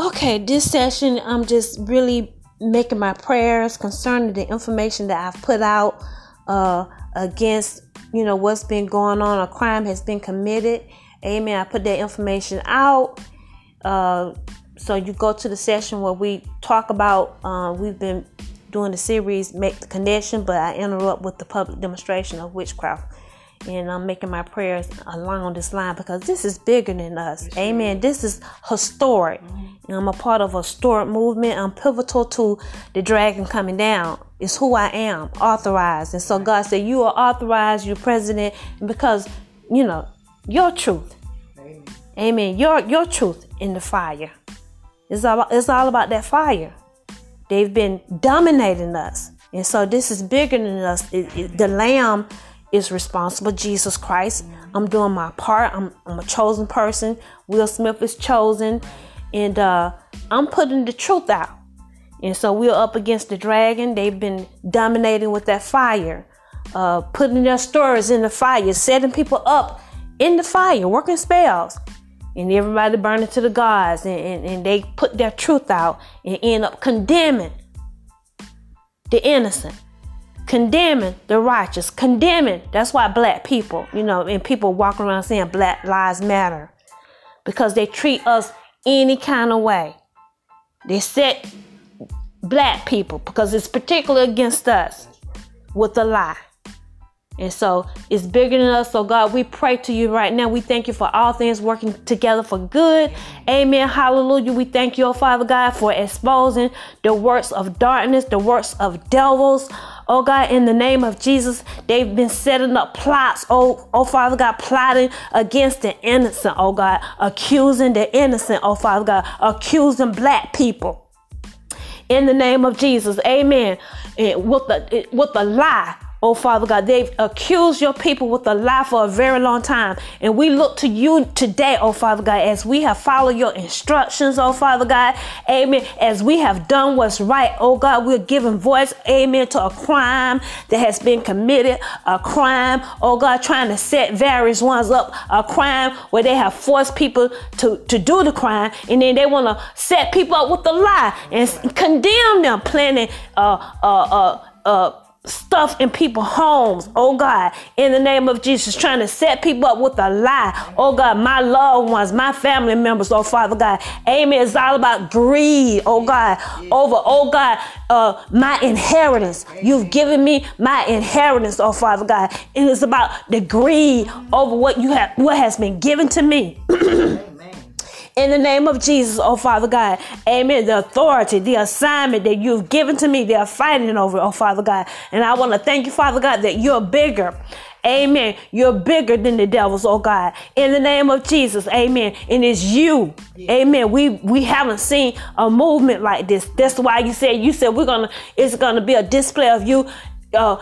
Okay, this session, I'm just really making my prayers concerning the information that I've put out uh, against, you know, what's been going on. A crime has been committed. Amen. I put that information out. Uh, so you go to the session where we talk about, uh, we've been doing the series Make the Connection, but I interrupt with the public demonstration of witchcraft. And I'm making my prayers along this line because this is bigger than us. Amen. This is historic. Mm-hmm. I'm a part of a historic movement. I'm pivotal to the dragon coming down. It's who I am, authorized. And so God said, You are authorized, you're president, because, you know, your truth. Amen. Amen. Your your truth in the fire. It's all, it's all about that fire. They've been dominating us. And so this is bigger than us. It, it, the lamb is responsible, Jesus Christ. I'm doing my part. I'm, I'm a chosen person. Will Smith is chosen. And uh, I'm putting the truth out. And so we're up against the dragon. They've been dominating with that fire, uh, putting their stories in the fire, setting people up in the fire, working spells and everybody burning to the gods and, and, and they put their truth out and end up condemning the innocent condemning the righteous condemning that's why black people you know and people walk around saying black lives matter because they treat us any kind of way they set black people because it's particularly against us with a lie and so it's bigger than us. So, God, we pray to you right now. We thank you for all things working together for good. Amen. Hallelujah. We thank you, oh Father God, for exposing the works of darkness, the works of devils. Oh God, in the name of Jesus, they've been setting up plots. Oh, oh Father God, plotting against the innocent. Oh God, accusing the innocent. Oh Father God, accusing black people. In the name of Jesus, Amen. And with the with the lie Oh, Father God, they've accused your people with a lie for a very long time. And we look to you today, oh, Father God, as we have followed your instructions, oh, Father God. Amen. As we have done what's right, oh, God, we're giving voice, amen, to a crime that has been committed, a crime, oh, God, trying to set various ones up, a crime where they have forced people to, to do the crime. And then they want to set people up with a lie and condemn them, planning, uh, uh, uh, uh, stuff in people's homes, oh God, in the name of Jesus, trying to set people up with a lie. Oh God, my loved ones, my family members, oh Father God. Amen. It's all about greed, oh God, over, oh God, uh, my inheritance. You've given me my inheritance, oh Father God. and It is about the greed over what you have, what has been given to me. in the name of Jesus, oh Father God. Amen. The authority, the assignment that you've given to me, they're fighting over, oh Father God. And I want to thank you, Father God, that you're bigger. Amen. You're bigger than the devils, oh God. In the name of Jesus, amen. And it's you. Amen. We we haven't seen a movement like this. That's why you said you said we're gonna it's gonna be a display of you uh,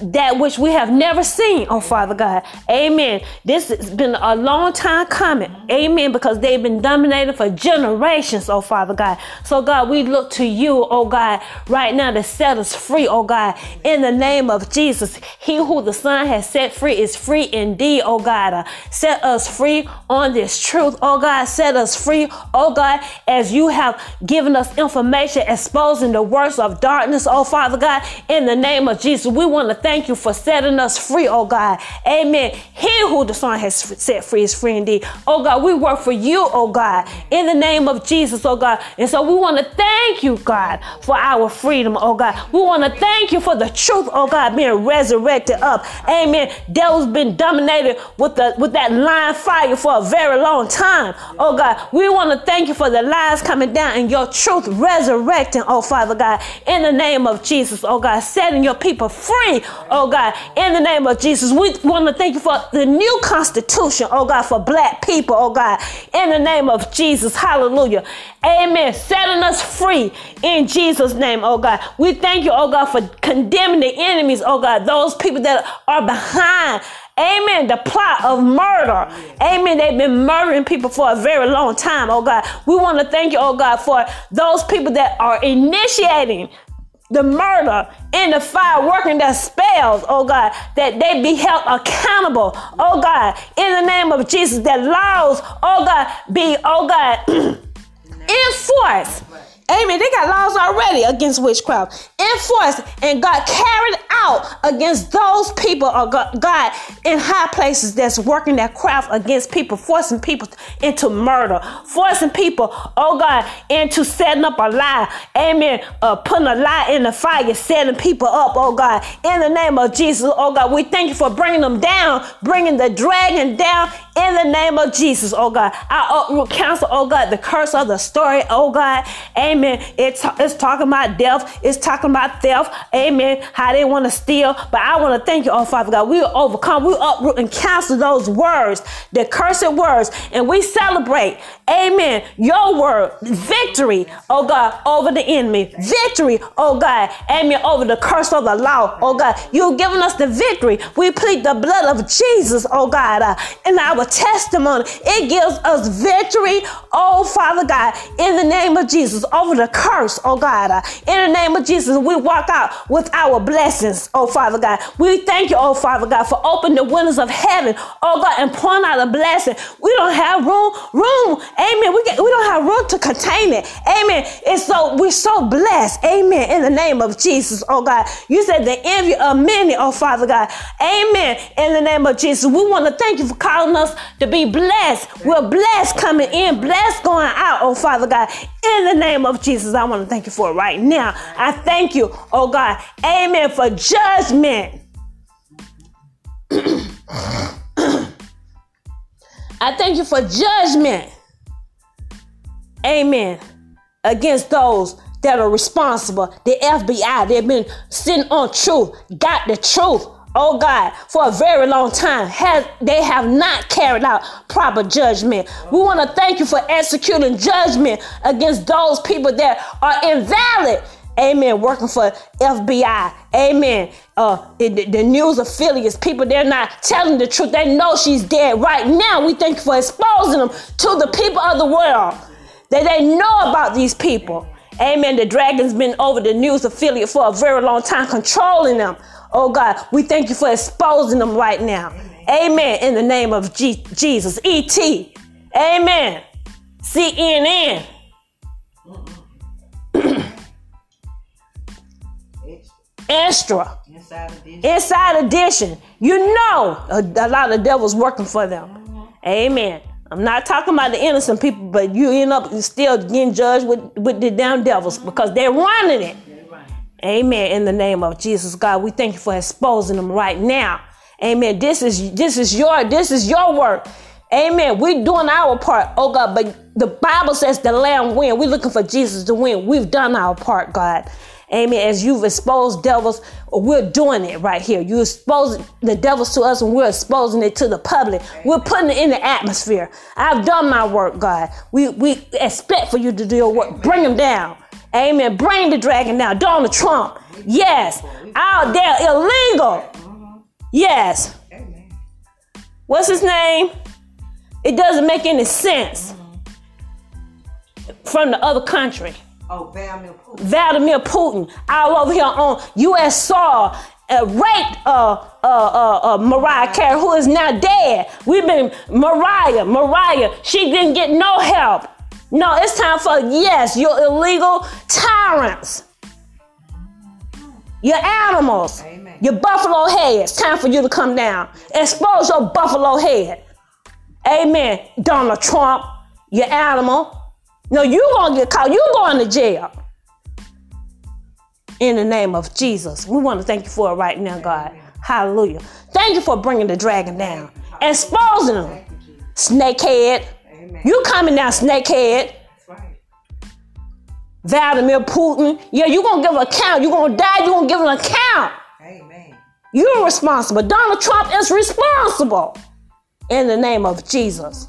that which we have never seen, oh Father God. Amen. This has been a long time coming. Amen. Because they've been dominated for generations, oh Father God. So, God, we look to you, oh God, right now to set us free, oh God, in the name of Jesus. He who the Son has set free is free indeed, oh God. Uh, set us free on this truth, oh God. Set us free, oh God, as you have given us information exposing the works of darkness, oh Father God, in the name of Jesus. We want to thank you for setting us free, oh God. Amen. He who the Son has set free is free indeed. Oh God, we work for you, oh God, in the name of Jesus, oh God. And so we want to thank you, God, for our freedom, oh God. We want to thank you for the truth, oh God, being resurrected up. Amen. Devil's been dominated with the with that line fire for a very long time. Oh God, we want to thank you for the lies coming down and your truth resurrecting, oh Father God, in the name of Jesus, oh God, setting your people free, oh God, in the name of Jesus. We want to thank you for the new constitution, oh God, for black people, oh God, in the name of Jesus. Hallelujah. Amen. Setting us free in Jesus' name, oh God. We thank you, oh God, for condemning the enemies, oh God, those people that are behind. Amen. The plot of murder. Amen. They've been murdering people for a very long time, oh God. We want to thank you, oh God, for those people that are initiating the murder and the fire working their spells, oh God, that they be held accountable, oh God, in the name of Jesus, that laws, oh God, be, oh God, enforce. Amen. They got laws already against witchcraft. Enforced and got carried out against those people or God in high places that's working that craft against people, forcing people into murder, forcing people, oh God, into setting up a lie. Amen. Uh, putting a lie in the fire, setting people up, oh God. In the name of Jesus, oh God, we thank you for bringing them down, bringing the dragon down in the name of Jesus, oh God. I uproot cancel, oh God, the curse of the story, oh God. Amen. It's, it's talking about death. It's talking about theft. Amen. How they want to steal. But I want to thank you, oh Father God. We overcome. We uproot and cancel those words, the cursed words. And we celebrate, amen, your word, victory, oh God, over the enemy. Victory, oh God, amen, over the curse of the law, oh God. You've given us the victory. We plead the blood of Jesus, oh God, uh, our testimony. It gives us victory, oh Father God, in the name of Jesus, over the curse, oh God. In the name of Jesus, we walk out with our blessings, oh Father God. We thank you, oh Father God, for opening the windows of heaven, oh God, and pouring out a blessing. We don't have room, room, amen. We, get, we don't have room to contain it, amen. And so we're so blessed, amen, in the name of Jesus, oh God. You said the envy of many, oh Father God, amen, in the name of Jesus. We want to thank you for calling us to be blessed. We're blessed coming in, blessed going out, oh Father God. In the name of Jesus, I want to thank you for it right now. I thank you, oh God. Amen, for judgment. I thank you for judgment. Amen. Against those that are responsible. The FBI, they've been sitting on truth, got the truth oh God, for a very long time, has, they have not carried out proper judgment. We want to thank you for executing judgment against those people that are invalid. Amen. Working for FBI. Amen. Uh, the, the, news affiliates, people, they're not telling the truth. They know she's dead right now. We thank you for exposing them to the people of the world. That they know about these people. Amen. The dragon's been over the news affiliate for a very long time, controlling them. Oh God, we thank you for exposing them right now. Amen. In the name of G- Jesus. E.T. Amen. CNN. Extra. Inside edition. Inside edition. You know a, a lot of devils working for them. Amen. I'm not talking about the innocent people, but you end up still getting judged with, with the damn devils because they're running it. Amen. In the name of Jesus, God, we thank you for exposing them right now. Amen. This is this is your this is your work. Amen. We're doing our part, oh God, but the Bible says the Lamb win. We're looking for Jesus to win. We've done our part, God. Amen. As you've exposed devils, we're doing it right here. You expose the devils to us and we're exposing it to the public. We're putting it in the atmosphere. I've done my work, God. We we expect for you to do your work. Bring them down. Amen. Bring the dragon down. Donald Trump. Yes. Out there illegal. Yes. What's his name? It doesn't make any sense from the other country. Oh, Vladimir Putin. Vladimir Putin, all over here on U.S. soil, uh, raped uh, uh, uh, uh, Mariah Carey, who is now dead. We've been Mariah, Mariah. She didn't get no help. No, it's time for, yes, your illegal tyrants. Your animals, Amen. your buffalo heads, time for you to come down. Expose your buffalo head. Amen. Donald Trump, your animal. No, you gonna get caught. You're going to jail. In the name of Jesus. We want to thank you for it right now, God. Amen. Hallelujah. Thank you for bringing the dragon down. Exposing them. Snakehead. Amen. You coming down, snakehead. That's right. Vladimir Putin. Yeah, you're going to give an account. You're going to die. You're going to give an account. Amen. You're responsible. Donald Trump is responsible. In the name of Jesus.